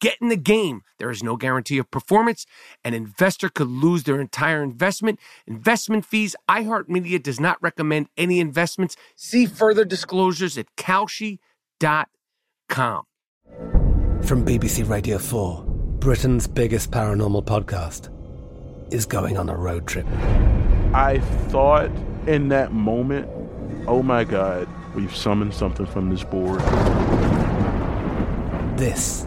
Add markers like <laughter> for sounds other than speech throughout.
Get in the game. There is no guarantee of performance. An investor could lose their entire investment. Investment fees. iHeartMedia does not recommend any investments. See further disclosures at Kalshi.com. From BBC Radio 4, Britain's biggest paranormal podcast is going on a road trip. I thought in that moment, oh my God, we've summoned something from this board. This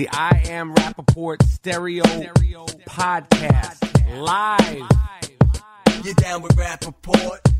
The I Am Rappaport Stereo, Podcast live. You're down with Rappaport?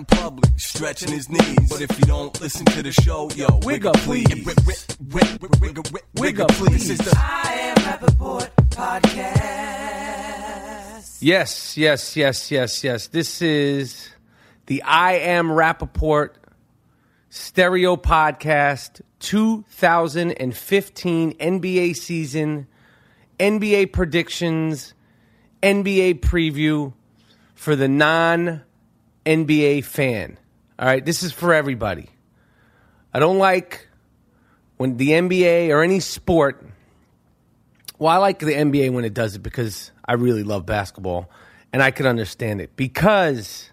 in public, stretching his knees. But if you don't listen to the show, yo, wiggle please. Wiggle, wiggle please. This is the I Am Rappaport podcast. Yes, yes, yes, yes, yes. This is the I Am Rappaport Stereo Podcast 2015 NBA season, NBA predictions, NBA preview for the non NBA fan. All right, this is for everybody. I don't like when the NBA or any sport. Well, I like the NBA when it does it because I really love basketball and I can understand it because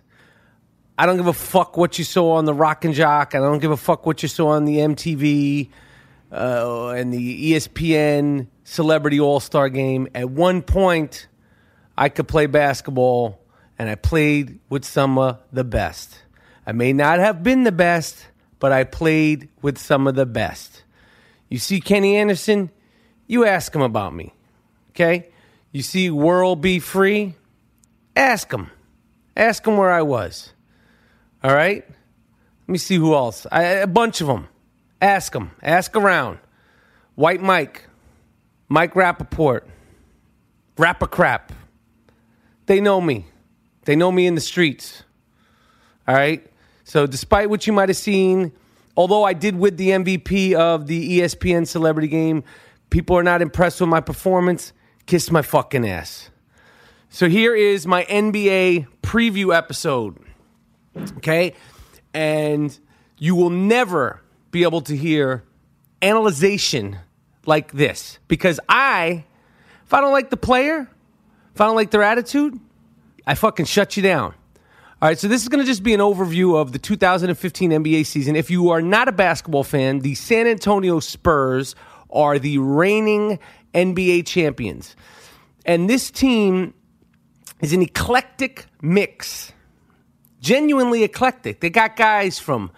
I don't give a fuck what you saw on the Rock and Jock. I don't give a fuck what you saw on the MTV uh, and the ESPN Celebrity All Star Game. At one point, I could play basketball and I played with some of the best. I may not have been the best, but I played with some of the best. You see Kenny Anderson, you ask him about me. Okay? You see World B. Free, ask him. Ask him where I was. All right? Let me see who else. I, a bunch of them. Ask them. Ask around. White Mike, Mike Rappaport, Rapper Crap. They know me. They know me in the streets. All right? So, despite what you might have seen, although I did win the MVP of the ESPN celebrity game, people are not impressed with my performance. Kiss my fucking ass. So, here is my NBA preview episode. Okay? And you will never be able to hear analyzation like this because I, if I don't like the player, if I don't like their attitude, I fucking shut you down. All right, so this is going to just be an overview of the 2015 NBA season. If you are not a basketball fan, the San Antonio Spurs are the reigning NBA champions. And this team is an eclectic mix. Genuinely eclectic. They got guys from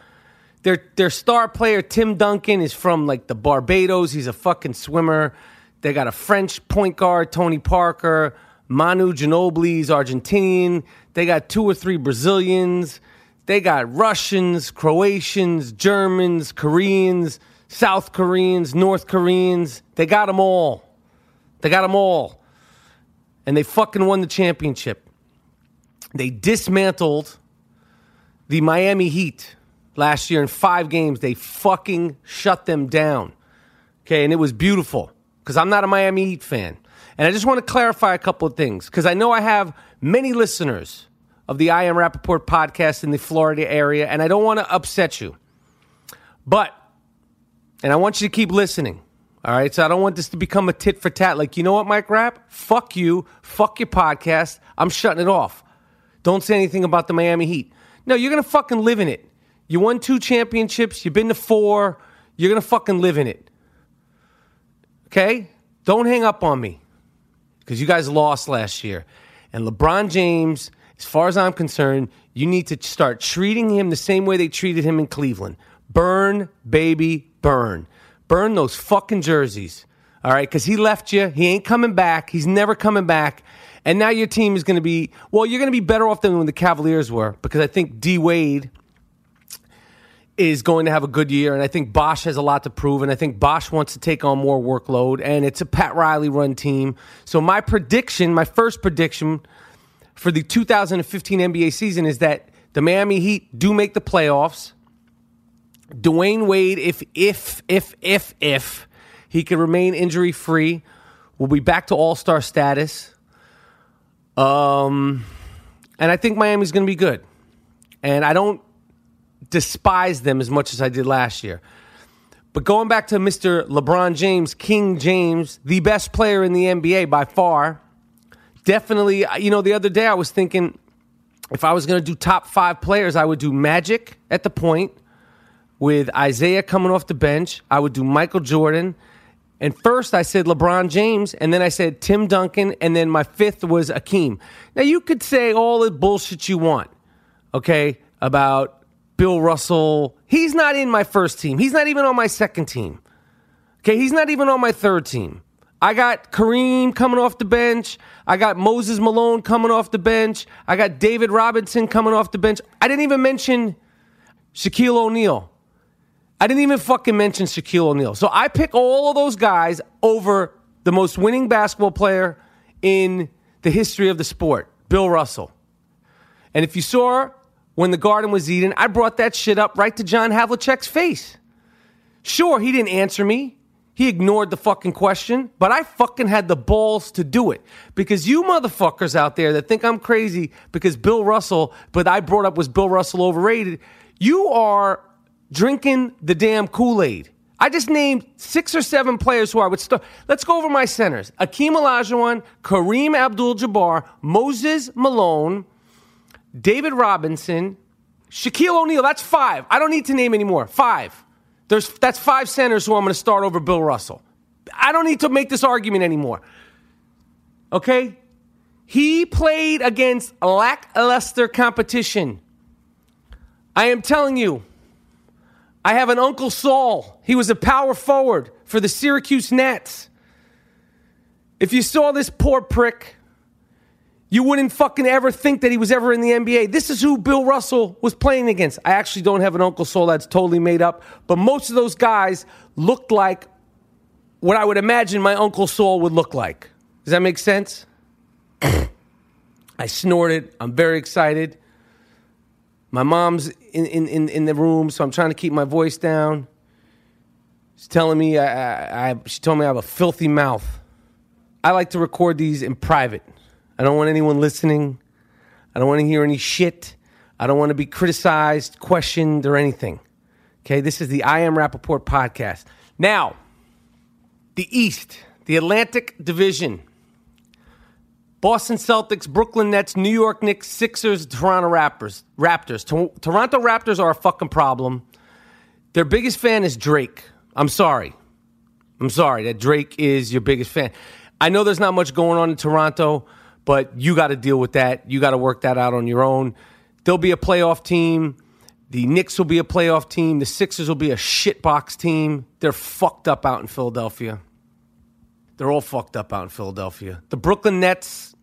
their their star player Tim Duncan is from like the Barbados. He's a fucking swimmer. They got a French point guard Tony Parker. Manu Ginobili is Argentinian. They got two or three Brazilians. They got Russians, Croatians, Germans, Koreans, South Koreans, North Koreans. They got them all. They got them all. And they fucking won the championship. They dismantled the Miami Heat last year in five games. They fucking shut them down. Okay, and it was beautiful because I'm not a Miami Heat fan. And I just want to clarify a couple of things because I know I have many listeners of the I Am Rappaport podcast in the Florida area, and I don't want to upset you. But, and I want you to keep listening. All right, so I don't want this to become a tit for tat. Like, you know what, Mike Rapp? Fuck you. Fuck your podcast. I'm shutting it off. Don't say anything about the Miami Heat. No, you're going to fucking live in it. You won two championships. You've been to four. You're going to fucking live in it. Okay? Don't hang up on me because you guys lost last year. And LeBron James, as far as I'm concerned, you need to start treating him the same way they treated him in Cleveland. Burn, baby, burn. Burn those fucking jerseys. All right, because he left you. He ain't coming back. He's never coming back. And now your team is going to be, well, you're going to be better off than when the Cavaliers were because I think D Wade is going to have a good year, and I think Bosh has a lot to prove, and I think Bosh wants to take on more workload, and it's a Pat Riley run team. So my prediction, my first prediction for the 2015 NBA season is that the Miami Heat do make the playoffs. Dwyane Wade, if if if if if he can remain injury free, will be back to All Star status. Um, and I think Miami's going to be good. And I don't despise them as much as I did last year. But going back to Mr. LeBron James, King James, the best player in the NBA by far, definitely, you know, the other day I was thinking if I was going to do top five players, I would do Magic at the point with Isaiah coming off the bench. I would do Michael Jordan. And first I said LeBron James, and then I said Tim Duncan, and then my fifth was Akeem. Now you could say all the bullshit you want, okay, about Bill Russell. He's not in my first team. He's not even on my second team. Okay, he's not even on my third team. I got Kareem coming off the bench. I got Moses Malone coming off the bench. I got David Robinson coming off the bench. I didn't even mention Shaquille O'Neal. I didn't even fucking mention Shaquille O'Neal. So I pick all of those guys over the most winning basketball player in the history of the sport, Bill Russell. And if you saw when the garden was eaten, I brought that shit up right to John Havlicek's face. Sure, he didn't answer me. He ignored the fucking question, but I fucking had the balls to do it. Because you motherfuckers out there that think I'm crazy because Bill Russell, but I brought up was Bill Russell overrated, you are drinking the damn Kool Aid. I just named six or seven players who I would start. Let's go over my centers Akeem Olajuwon, Kareem Abdul Jabbar, Moses Malone, David Robinson, Shaquille O'Neal. That's five. I don't need to name anymore. Five. There's, that's five centers who I'm going to start over Bill Russell. I don't need to make this argument anymore. Okay? He played against lackluster competition. I am telling you, I have an Uncle Saul. He was a power forward for the Syracuse Nets. If you saw this poor prick, you wouldn't fucking ever think that he was ever in the NBA. This is who Bill Russell was playing against. I actually don't have an Uncle Soul that's totally made up, but most of those guys looked like what I would imagine my Uncle Soul would look like. Does that make sense? <coughs> I snorted. I'm very excited. My mom's in, in, in, the room, so I'm trying to keep my voice down. She's telling me, I, I, I, she told me I have a filthy mouth. I like to record these in private. I don't want anyone listening. I don't want to hear any shit. I don't want to be criticized, questioned, or anything. Okay, this is the I Am Rappaport podcast. Now, the East, the Atlantic Division. Boston Celtics, Brooklyn Nets, New York Knicks, Sixers, Toronto Raptors. Raptors. To- Toronto Raptors are a fucking problem. Their biggest fan is Drake. I'm sorry. I'm sorry that Drake is your biggest fan. I know there's not much going on in Toronto, but you got to deal with that. You got to work that out on your own. There'll be a playoff team. The Knicks will be a playoff team. The Sixers will be a shitbox team. They're fucked up out in Philadelphia. They're all fucked up out in Philadelphia. The Brooklyn Nets,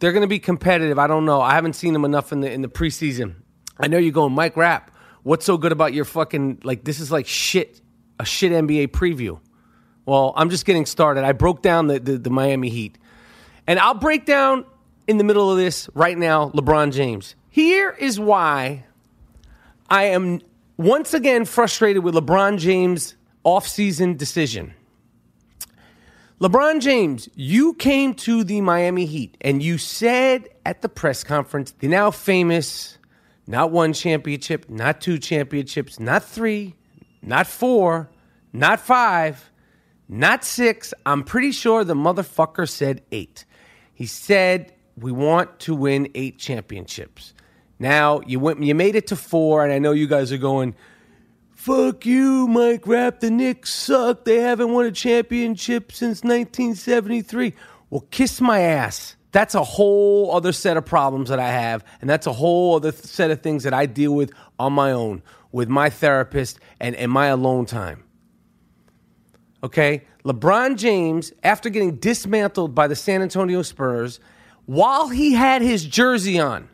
they're going to be competitive. I don't know. I haven't seen them enough in the in the preseason. I know you're going, Mike Rapp. What's so good about your fucking like? This is like shit, a shit NBA preview. Well, I'm just getting started. I broke down the, the, the Miami Heat, and I'll break down in the middle of this right now. LeBron James. Here is why I am once again frustrated with LeBron James' offseason decision. LeBron James, you came to the Miami Heat and you said at the press conference, the now famous, not one championship, not two championships, not three, not four, not five, not six. I'm pretty sure the motherfucker said eight. He said, We want to win eight championships. Now you went you made it to four, and I know you guys are going, Fuck you, Mike Rapp. The Knicks suck. They haven't won a championship since 1973. Well, kiss my ass. That's a whole other set of problems that I have, and that's a whole other set of things that I deal with on my own with my therapist and in my alone time. Okay? LeBron James, after getting dismantled by the San Antonio Spurs, while he had his jersey on,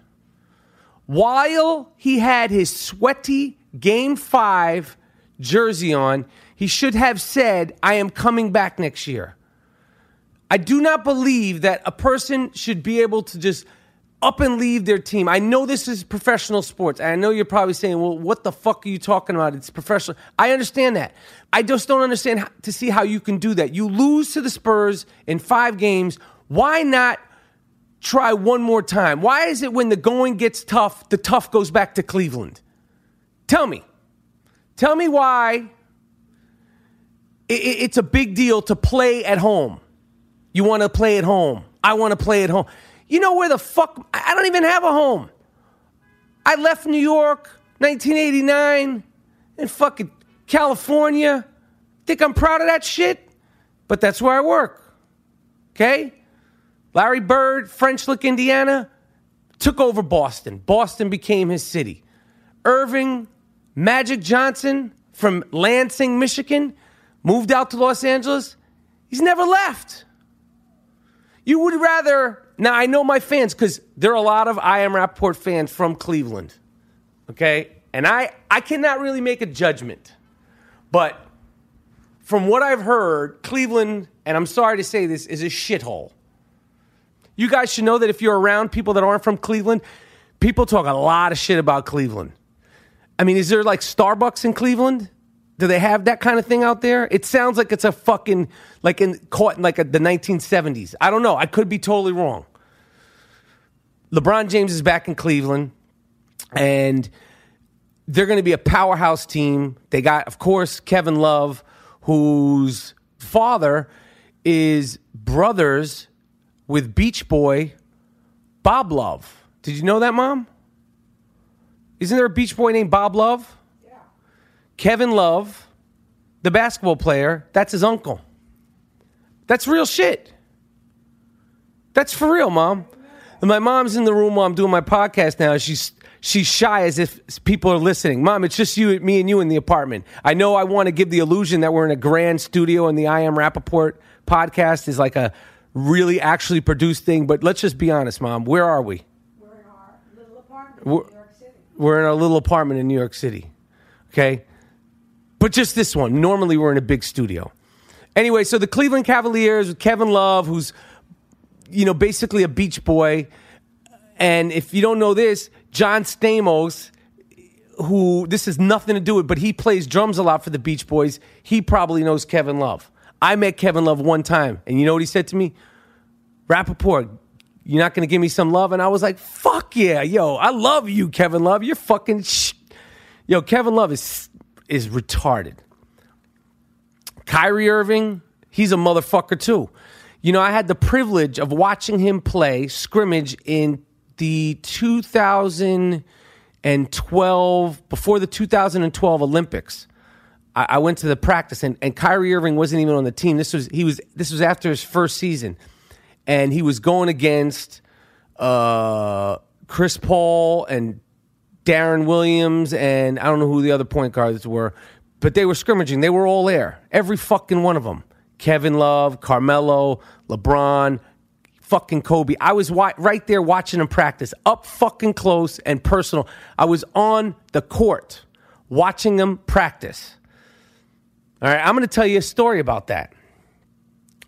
while he had his sweaty game five jersey on, he should have said, I am coming back next year. I do not believe that a person should be able to just up and leave their team. I know this is professional sports. I know you're probably saying, well, what the fuck are you talking about? It's professional. I understand that. I just don't understand to see how you can do that. You lose to the Spurs in five games. Why not try one more time? Why is it when the going gets tough, the tough goes back to Cleveland? Tell me. Tell me why it, it, it's a big deal to play at home. You want to play at home. I want to play at home. You know where the fuck? I don't even have a home. I left New York 1989 in fucking California. Think I'm proud of that shit? But that's where I work. Okay? Larry Bird, French Lick, Indiana, took over Boston. Boston became his city. Earvin Magic Johnson from Lansing, Michigan, moved out to Los Angeles. He's never left. You would rather, now I know my fans, because there are a lot of I Am Rapport fans from Cleveland. Okay? And I, I cannot really make a judgment. But from what I've heard, Cleveland, and I'm sorry to say this, is a shithole. You guys should know that if you're around people that aren't from Cleveland, people talk a lot of shit about Cleveland. I mean, is there like Starbucks in Cleveland? Do they have that kind of thing out there? It sounds like it's a fucking like in caught in like a, the 1970s. I don't know. I could be totally wrong. LeBron James is back in Cleveland, and they're going to be a powerhouse team. They got, of course, Kevin Love, whose father is brothers with Beach Boy Bob Love. Did you know that, Mom? Isn't there a Beach Boy named Bob Love? Kevin Love, the basketball player, that's his uncle. That's real shit. That's for real, Mom. And my mom's in the room while I'm doing my podcast now. She's she's shy as if people are listening. Mom, it's just you, me, and you in the apartment. I know I want to give the illusion that we're in a grand studio and the I Am Rappaport podcast is like a really actually produced thing. But let's just be honest, Mom. Where are we? We're in our little apartment We're- in New York City. We're in our little apartment in New York City. Okay? But just this one. Normally we're in a big studio. Anyway, so the Cleveland Cavaliers with Kevin Love, who's you know, basically a beach boy. And if you don't know this, John Stamos, who this has nothing to do with, but he plays drums a lot for the Beach Boys. He probably knows Kevin Love. I met Kevin Love one time, and you know what he said to me? Rappaport, you're not going to give me some love? And I was like, fuck yeah, yo, I love you, Kevin Love. You're fucking, sh- Yo, Kevin Love is is retarded. Kyrie Irving, he's a motherfucker too. You know, I had the privilege of watching him play scrimmage in the 2012 before the 2012 Olympics. I, I went to the practice and, and Kyrie Irving wasn't even on the team. This was he was this was after his first season, and he was going against uh, Chris Paul and Deron Williams and I don't know who the other point guards were, but they were scrimmaging. They were all there, every fucking one of them. Kevin Love, Carmelo, LeBron, fucking Kobe. I was wa- right there watching them practice, up fucking close and personal. I was on the court watching them practice. All right, I'm going to tell you a story about that.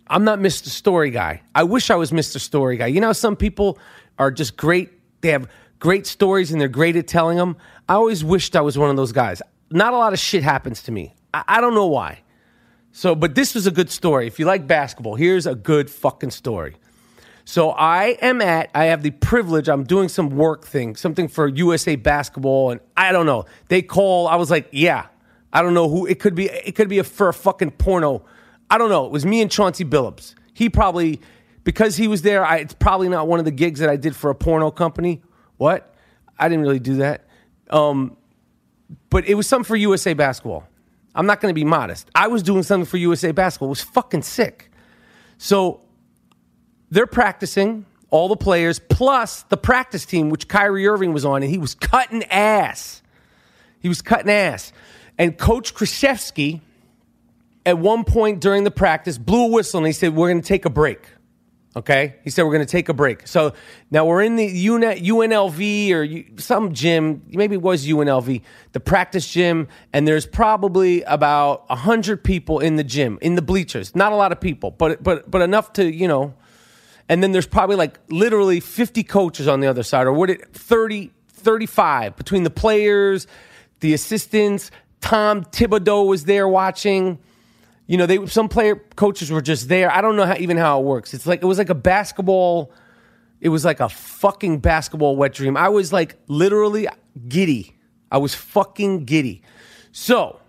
I'm not Mr. Story Guy. I wish I was Mr. Story Guy. You know, some people are just great. They have great stories and they're great at telling them. I always wished I was one of those guys. Not a lot of shit happens to me. I, I don't know why. So, but this was a good story. If you like basketball, here's a good fucking story. So I am at, I have the privilege, I'm doing some work thing, something for USA basketball, and I don't know. They call, I was like, yeah. I don't know who it could be. It could be a, for a fucking porno. I don't know. It was me and Chauncey Billups. He probably, because he was there, I, it's probably not one of the gigs that I did for a porno company. What? I didn't really do that. Um, but it was something for USA basketball. I'm not going to be modest. I was doing something for USA basketball. It was fucking sick. So they're practicing, all the players, plus the practice team, which Kyrie Irving was on, and he was cutting ass. He was cutting ass. And Coach Krzyzewski, at one point during the practice, blew a whistle and he said, We're going to take a break. Okay? He said, We're going to take a break. So now we're in the UNLV or some gym, maybe it was UNLV, the practice gym, and there's probably about 100 people in the gym, in the bleachers. Not a lot of people, but, but, but enough to, you know. And then there's probably like literally 50 coaches on the other side, or what it 30, 35 between the players, the assistants. Tom Thibodeau was there watching. You know, they some player coaches were just there. I don't know how, even how it works. It's like it was like a basketball. It was like a fucking basketball wet dream. I was like literally giddy. I was fucking giddy. So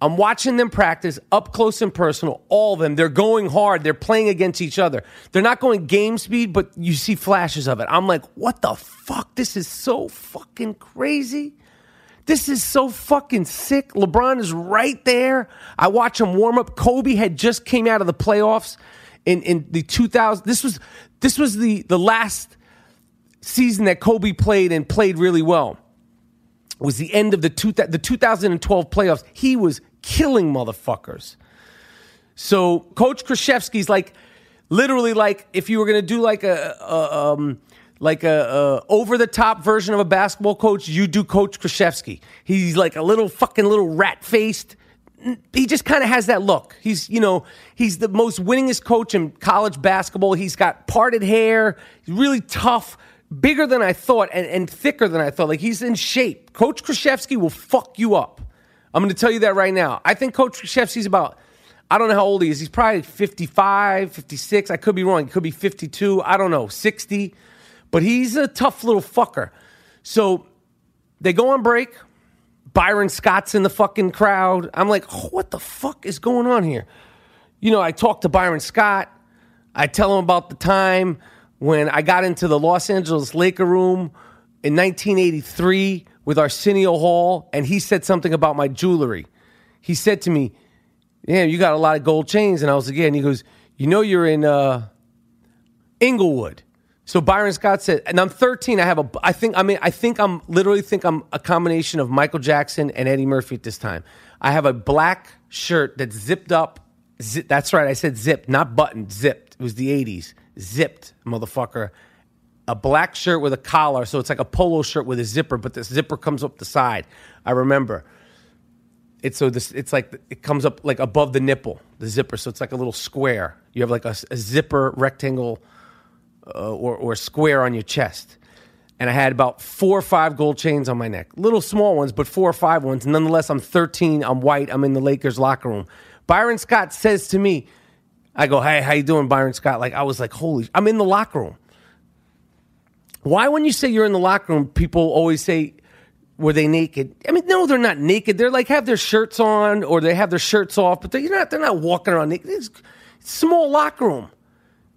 I'm watching them practice up close and personal. All of them. They're going hard. They're playing against each other. They're not going game speed, but you see flashes of it. I'm like, what the fuck? This is so fucking crazy. This is so fucking sick. LeBron is right there. I watch him warm up. Kobe had just came out of the playoffs in, in the 2000. This was this was the the last season that Kobe played and played really well. It was the end of the two, the 2012 playoffs. He was killing motherfuckers. So Coach Krzyzewski's like literally like if you were gonna do like a, a um, like a, a over the top version of a basketball coach, you do Coach Krzyzewski. He's like a little fucking little rat faced. He just kind of has that look. He's you know he's the most winningest coach in college basketball. He's got parted hair. He's really tough, bigger than I thought, and, and thicker than I thought. Like he's in shape. Coach Krzyzewski will fuck you up. I'm going to tell you that right now. I think Coach Krzyzewski's about. I don't know how old he is. He's probably 55, 56. I could be wrong. He could be 52. I don't know, 60 but he's a tough little fucker. So they go on break. Byron Scott's in the fucking crowd. I'm like, oh, what the fuck is going on here? You know, I talk to Byron Scott. I tell him about the time when I got into the Los Angeles Laker room in 1983 with Arsenio Hall, and he said something about my jewelry. He said to me, "Yeah, you got a lot of gold chains," and I was like, "Yeah." And he goes, "You know, you're in uh, Inglewood." So Byron Scott said, and I'm 13. I have a, I think, I mean, I think I'm literally think I'm a combination of Michael Jackson and Eddie Murphy at this time. I have a black shirt that's zipped up. Zip, that's right. I said zipped, not buttoned, zipped. It was the 80s. Zipped, motherfucker. A black shirt with a collar. So it's like a polo shirt with a zipper, but the zipper comes up the side. I remember. It's so this, it's like, it comes up like above the nipple, the zipper. So it's like a little square. You have like a, a zipper rectangle uh, or, or square on your chest. And I had about four or five gold chains on my neck. Little small ones, but four or five ones. Nonetheless, I'm 13. I'm white. I'm in the Lakers locker room. Byron Scott says to me, I go, hey, how you doing, Byron Scott? Like, I was like, holy, I'm in the locker room. Why, when you say you're in the locker room, people always say, were they naked? I mean, no, they're not naked. They're like have their shirts on or they have their shirts off, but they're not. They're not walking around naked. It's, it's small locker room.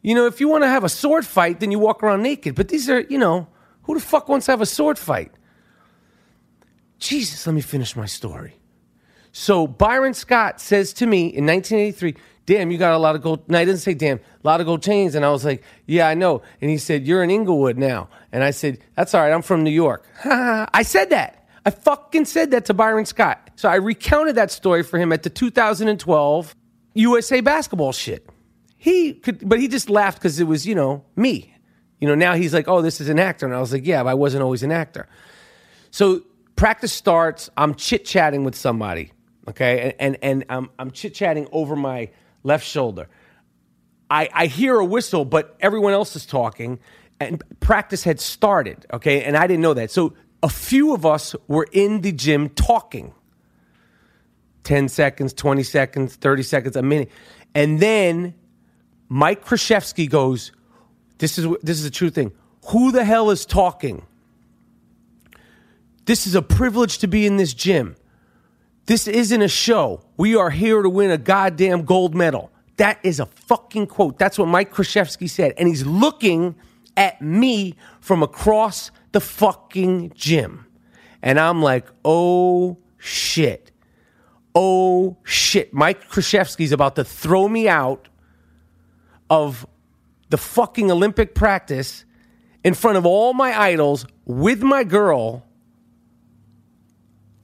You know, if you want to have a sword fight, then you walk around naked. But these are, you know, who the fuck wants to have a sword fight? Jesus, let me finish my story. So Byron Scott says to me in 1983, "Damn, you got a lot of gold." No, I didn't say damn, a lot of gold chains, and I was like, "Yeah, I know." And he said, "You're in Inglewood now," and I said, "That's all right. I'm from New York." <laughs> I said that. I fucking said that to Byron Scott. So I recounted that story for him at the 2012 USA basketball shit. He could, but he just laughed because it was, you know, me. You know, now he's like, "Oh, this is an actor," and I was like, "Yeah, but I wasn't always an actor." So practice starts. I'm chit chatting with somebody, okay, and and, and I'm I'm chit chatting over my left shoulder. I I hear a whistle, but everyone else is talking, and practice had started, okay, and I didn't know that. So a few of us were in the gym talking. 10 seconds, 20 seconds, 30 seconds, a minute. And then Mike Krzyzewski goes, this is, this is a true thing. Who the hell is talking? This is a privilege to be in this gym. This isn't a show. We are here to win a goddamn gold medal. That is a fucking quote. That's what Mike Krzyzewski said. And he's looking at me from across the fucking gym. And I'm like, oh shit. Oh shit. Mike Krzyzewski's about to throw me out of the fucking Olympic practice in front of all my idols with my girl.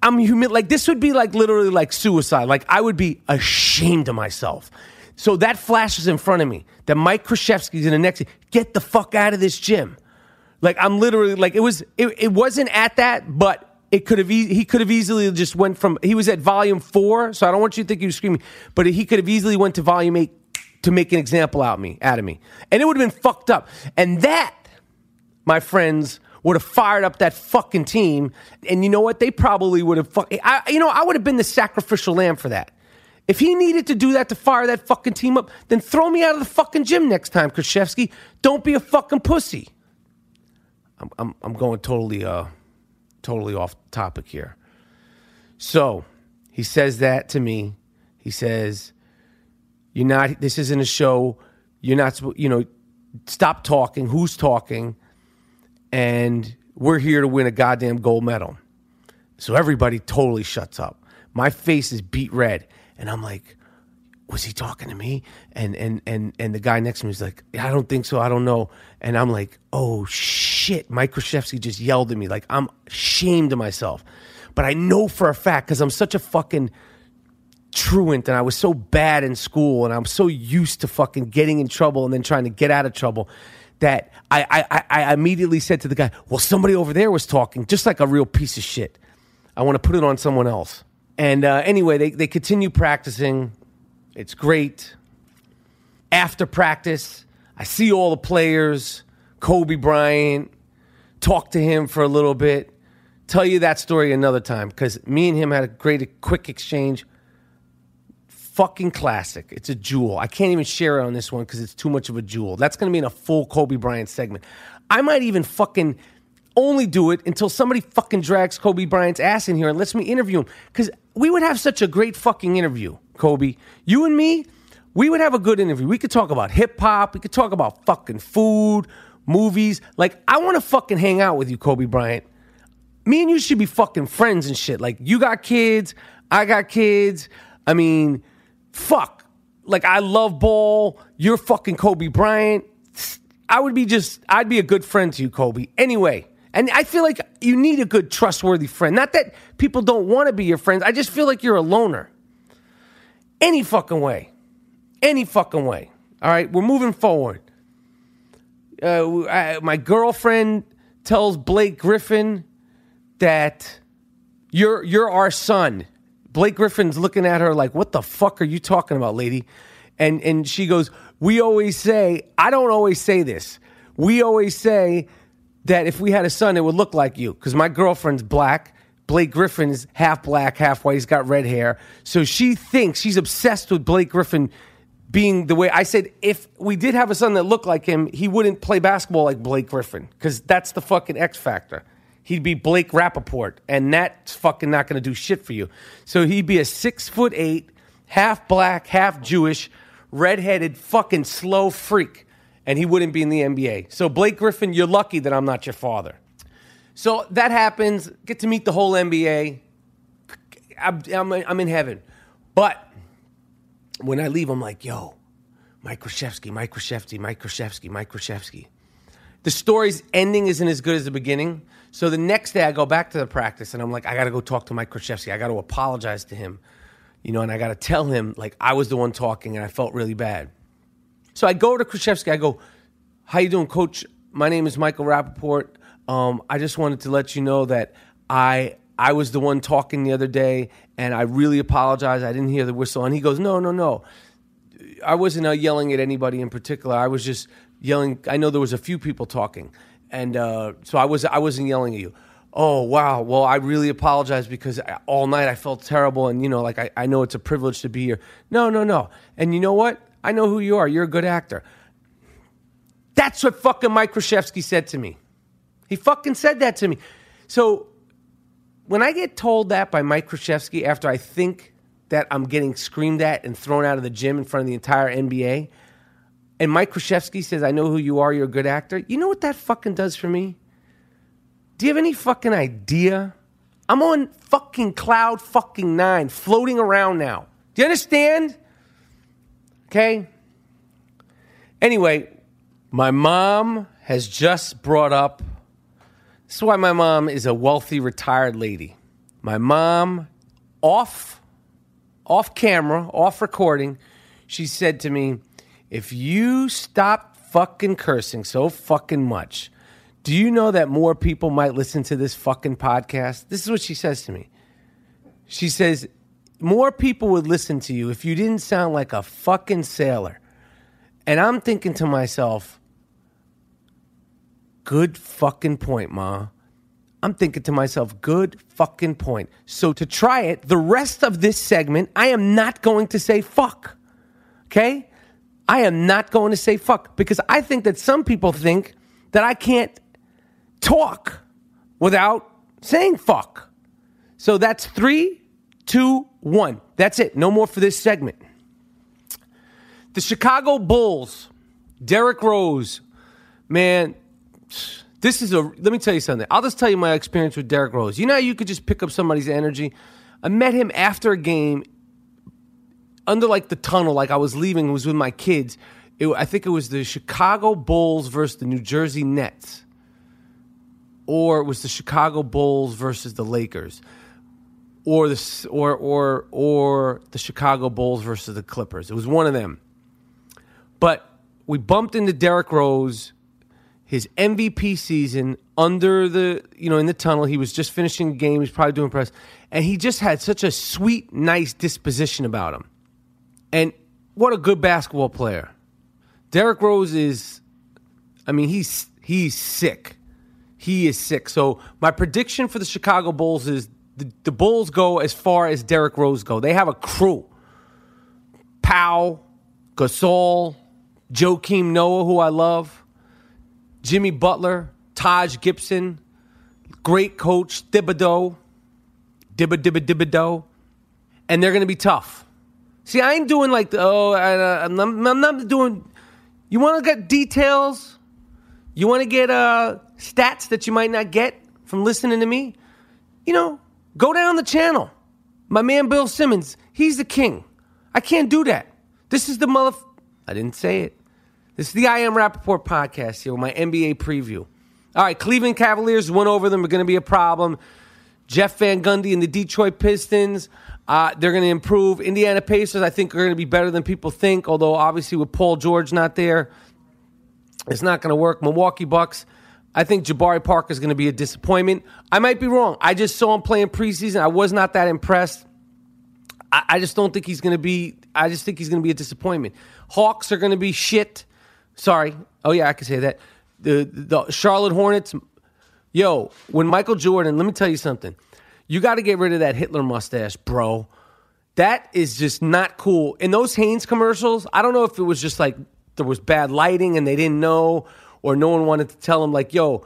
I'm humid. Like this would be like literally like suicide. Like I would be ashamed of myself. So that flashes in front of me that Mike Krzyzewski's in the next. Get the fuck out of this gym. Like I'm literally like it was. It, it wasn't at that, but it could have. E- he could have easily just went from. He was at volume four, so I don't want you to think he was screaming, but he could have easily went to volume eight to make an example out of me, out of me, and it would have been fucked up. And that, my friends, would have fired up that fucking team. And you know what? They probably would have. Fuck, I, you know, I would have been the sacrificial lamb for that. If he needed to do that to fire that fucking team up, then throw me out of the fucking gym next time, Krzyzewski. Don't be a fucking pussy. I'm, I'm, I'm going totally, uh, totally off topic here. So he says that to me. He says, "You're not. This isn't a show. You're not. You know, stop talking. Who's talking? And we're here to win a goddamn gold medal." So everybody totally shuts up. My face is beet red, and I'm like, was he talking to me? And and and and the guy next to me is like, I don't think so. I don't know. And I'm like, oh shit! Mike Krzyzewski just yelled at me. Like I'm ashamed of myself, but I know for a fact because I'm such a fucking truant and I was so bad in school and I'm so used to fucking getting in trouble and then trying to get out of trouble that I, I, I immediately said to the guy, well, somebody over there was talking just like a real piece of shit. I want to put it on someone else. And uh, anyway, they, they continue practicing. It's great. After practice, I see all the players, Kobe Bryant, talk to him for a little bit. Tell you that story another time because me and him had a great, quick exchange. Fucking classic. It's a jewel. I can't even share it on this one because it's too much of a jewel. That's going to be in a full Kobe Bryant segment. I might even fucking only do it until somebody fucking drags Kobe Bryant's ass in here and lets me interview him. Because we would have such a great fucking interview, Kobe. You and me, we would have a good interview. We could talk about hip hop. We could talk about fucking food, movies. Like, I want to fucking hang out with you, Kobe Bryant. Me and you should be fucking friends and shit. Like, you got kids, I got kids. I mean, fuck. Like, I love ball. You're fucking Kobe Bryant. I would be just, I'd be a good friend to you, Kobe. Anyway, and I feel like you need a good, trustworthy friend. Not that people don't want to be your friends. I just feel like you're a loner. Any fucking way. Any fucking way. All right, we're moving forward. Uh, I, my girlfriend tells Blake Griffin that you're you're our son. Blake Griffin's looking at her like, "What the fuck are you talking about, lady?" And and she goes, "We always say, I don't always say this. We always say that if we had a son, it would look like you because my girlfriend's black. Blake Griffin's half black, half white. He's got red hair. So she thinks she's obsessed with Blake Griffin being the way I said. If we did have a son that looked like him, he wouldn't play basketball like Blake Griffin because that's the fucking X factor. He'd be Blake Rappaport, and that's fucking not going to do shit for you. So he'd be a six foot eight, half black, half Jewish, redheaded fucking slow freak, and he wouldn't be in the NBA. So Blake Griffin, you're lucky that I'm not your father. So that happens. Get to meet the whole NBA. I'm, I'm, in heaven. But when I leave, I'm like, yo, Mike Krzyzewski, Mike Krzyzewski, Mike Krzyzewski, Mike Krzyzewski. The story's ending isn't as good as the beginning. So the next day, I go back to the practice and I'm like, I got to go talk to Mike Krzyzewski. I got to apologize to him, you know, and I got to tell him like I was the one talking and I felt really bad. So I go to Krzyzewski. I go, "How you doing, Coach? My name is Michael Rappaport. Um, I just wanted to let you know that I I was the one talking the other day, and I really apologize. I didn't hear the whistle." And he goes, "No, no, no. I wasn't yelling at anybody in particular. I was just yelling. I know there was a few people talking, and uh, so I was I wasn't yelling at you. Oh wow. Well, I really apologize because all night I felt terrible, and you know, like I, I know it's a privilege to be here. No, no, no. And you know what? I know who you are. You're a good actor. That's what fucking Mike Krzyzewski said to me. He fucking said that to me. So when I get told that by Mike Krzyzewski after I think that I'm getting screamed at and thrown out of the gym in front of the entire NBA, and Mike Krzyzewski says, I know who you are, you're a good actor, you know what that fucking does for me? Do you have any fucking idea? I'm on fucking cloud fucking nine, floating around now. Do you understand? Okay? Anyway, my mom has just brought up this is why my mom is a wealthy retired lady. My mom, off, off camera, off recording, she said to me, "If you stop fucking cursing so fucking much, do you know that more people might listen to this fucking podcast?" This is what she says to me. She says, "More people would listen to you if you didn't sound like a fucking sailor." And I'm thinking to myself, Good fucking point, Ma. I'm thinking to myself, good fucking point. So to try it, the rest of this segment, I am not going to say fuck. Okay? I am not going to say fuck because I think that some people think that I can't talk without saying fuck. So that's three, two, one. That's it. No more for this segment. The Chicago Bulls, Derrick Rose, man, this is a. Let me tell you something. I'll just tell you my experience with Derrick Rose. You know you could just pick up somebody's energy? I met him after a game under like the tunnel, like I was leaving, was with my kids. It, I think it was the Chicago Bulls versus the New Jersey Nets, or it was the Chicago Bulls versus the Lakers, or the or or or the Chicago Bulls versus the Clippers. It was one of them. But we bumped into Derrick Rose, his MVP season under the you know in the tunnel. He was just finishing a game. He's probably doing press, and he just had such a sweet, nice disposition about him. And what a good basketball player. Derrick Rose is, I mean, he's he's sick. He is sick. So my prediction for the Chicago Bulls is the, the Bulls go as far as Derrick Rose go. They have a crew. Pau, Gasol, Joakim Noah, who I love, Jimmy Butler, Taj Gibson, great coach, Thibodeau, Dibba Dibba Thibodeau, and they're going to be tough. See, I ain't doing like the, oh, I, I'm, not, I'm not doing. You want to get details? You want to get uh, stats that you might not get from listening to me? You know, go down the channel. My man Bill Simmons, he's the king. I can't do that. This is the mother. I didn't say it. This is the I Am Rappaport podcast here with my NBA preview. All right, Cleveland Cavaliers went over them. Are going to be a problem. Jeff Van Gundy and the Detroit Pistons, uh, they're going to improve. Indiana Pacers, I think, are going to be better than people think. Although obviously with Paul George not there, it's not going to work. Milwaukee Bucks, I think Jabari Parker is going to be a disappointment. I might be wrong. I just saw him playing preseason. I was not that impressed. I, I just don't think he's going to be. I just think he's going to be a disappointment. Hawks are going to be shit. Sorry. Oh yeah, I can say that. The the Charlotte Hornets. Yo, when Michael Jordan, let me tell you something. You got to get rid of that Hitler mustache, bro. That is just not cool. In those Hanes commercials, I don't know if it was just like there was bad lighting and they didn't know, or no one wanted to tell him like, yo,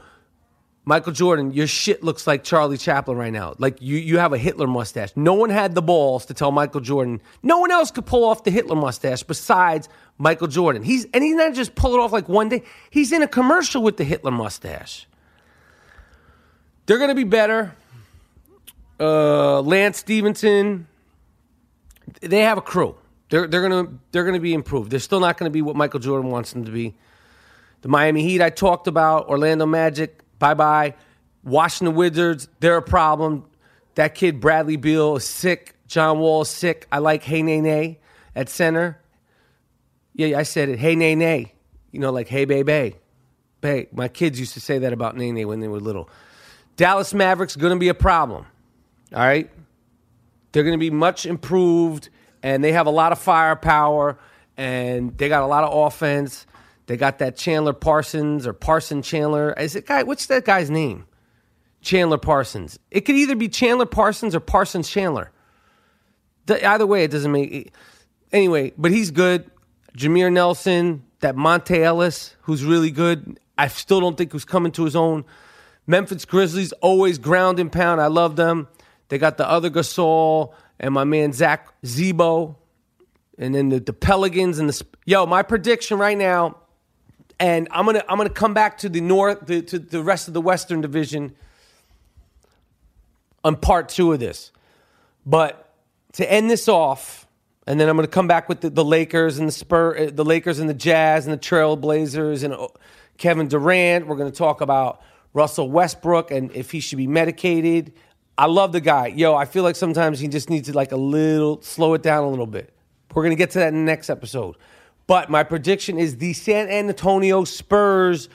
Michael Jordan, your shit looks like Charlie Chaplin right now. Like you, you have a Hitler mustache. No one had the balls to tell Michael Jordan. No one else could pull off the Hitler mustache besides Michael Jordan. He's and he's not just pull it off like one day. He's in a commercial with the Hitler mustache. They're gonna be better. Uh, Lance Stephenson, they have a crew. They're they're gonna they're gonna be improved. They're still not gonna be what Michael Jordan wants them to be. The Miami Heat I talked about, Orlando Magic, bye bye. Washington Wizards, they're a problem. That kid Bradley Beal is sick. John Wall is sick. I like Hey Nay Nay at center. Yeah, I said it. Hey Nay Nay. You know, like Hey Bay Bay. Bay. My kids used to say that about Nay Nay when they were little. Dallas Mavericks to be a problem. All right? They're going to be much improved, and they have a lot of firepower, and they got a lot of offense. They got that Chandler Parsons or Parson Chandler. Is it guy? What's that guy's name? Chandler Parsons. It could either be Chandler Parsons or Parsons Chandler. The- either way, it doesn't make. Anyway, but he's good. Jameer Nelson, that Monta Ellis, who's really good. I still don't think who's coming to his own. Memphis Grizzlies always ground and pound. I love them. They got the other Gasol and my man Zach Z-Bo, and then the, the Pelicans and the yo. My prediction right now, and I'm gonna I'm gonna come back to the north the, to the rest of the Western Division on part two of this, but to end this off, and then I'm to come back with the, the Lakers and the Spur, uh, the Lakers and the Jazz and the Trailblazers and uh, Kevin Durant. We're to talk about Russell Westbrook and if he should be medicated. I love the guy. Yo, I feel like sometimes he just needs to like a little slow it down a little bit. We're to get to that in the next episode. But my prediction is the San Antonio Spurs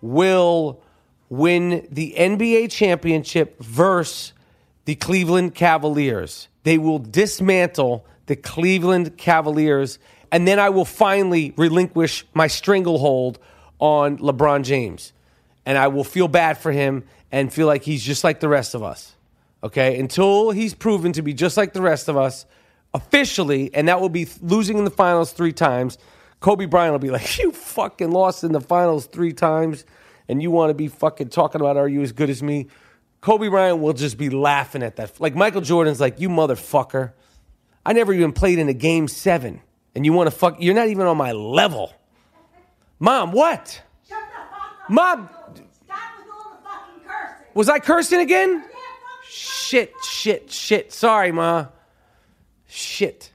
will win the NBA championship versus the Cleveland Cavaliers. They will dismantle the Cleveland Cavaliers, and then I will finally relinquish my stranglehold on LeBron James. And I will feel bad for him and feel like he's just like the rest of us. Okay? Until he's proven to be just like the rest of us officially, and that will be losing in the finals three times. Kobe Bryant will be like, <laughs> You fucking lost in the finals three times, and you want to be fucking talking about are you as good as me? Kobe Bryant will just be laughing at that. Like Michael Jordan's like, You motherfucker. I never even played in a game seven, and you want to fuck, you're not even on my level. Mom, what? Shut the fuck up. Mom. Stop with all the fucking cursing. Was I cursing again? Shit, shit, shit. Sorry, Ma. Shit.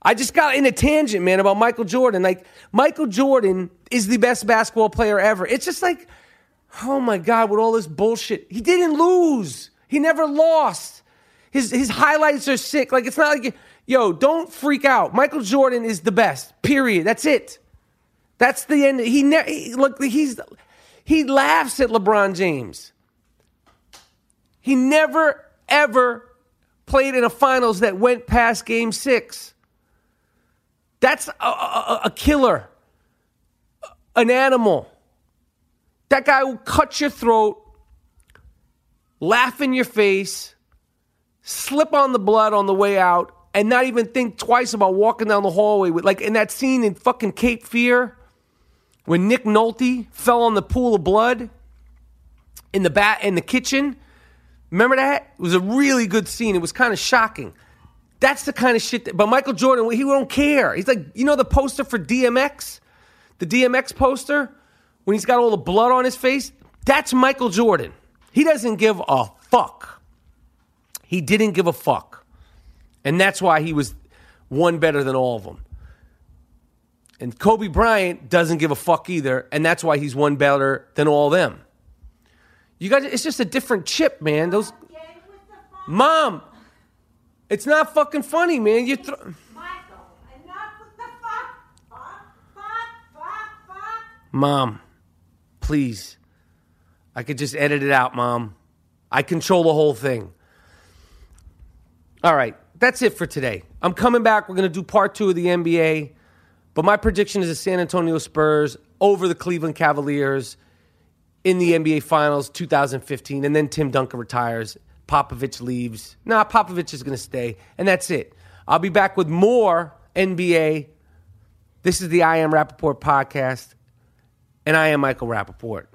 I just got in a tangent, man, about Michael Jordan. Like, Michael Jordan is the best basketball player ever. It's just like, oh my God, with all this bullshit. He didn't lose, he never lost. His, his highlights are sick. Like, it's not like, yo, don't freak out. Michael Jordan is the best, period. That's it. That's the end. He, ne- he look, he's, he laughs at LeBron James. He never, ever played in a finals that went past game six. That's a, a, a killer, an animal. That guy will cut your throat, laugh in your face, slip on the blood on the way out, and not even think twice about walking down the hallway with, like in that scene in fucking Cape Fear when Nick Nolte fell on the pool of blood in the bat in the kitchen. Remember that? It was a really good scene. It was kind of shocking. That's the kind of shit that, but Michael Jordan, he don't care. He's like, you know the poster for DMX? The DMX poster? When he's got all the blood on his face? That's Michael Jordan. He doesn't give a fuck. He didn't give a fuck. And that's why he was one better than all of them. And Kobe Bryant doesn't give a fuck either, and that's why he's one better than all of them. You guys, it's just a different chip, man. Those mom, it's not fucking funny, man. You throw. Mom, please. I could just edit it out, Mom. I control the whole thing. All right, that's it for today. I'm coming back. We're going to do part two of the NBA. But my prediction is the San Antonio Spurs over the Cleveland Cavaliers in the NBA Finals 2015. And then Tim Duncan retires. Popovich leaves. Nah, Popovich is going to stay. And that's it. I'll be back with more NBA. This is the I Am Rapaport podcast. And I am Michael Rapaport.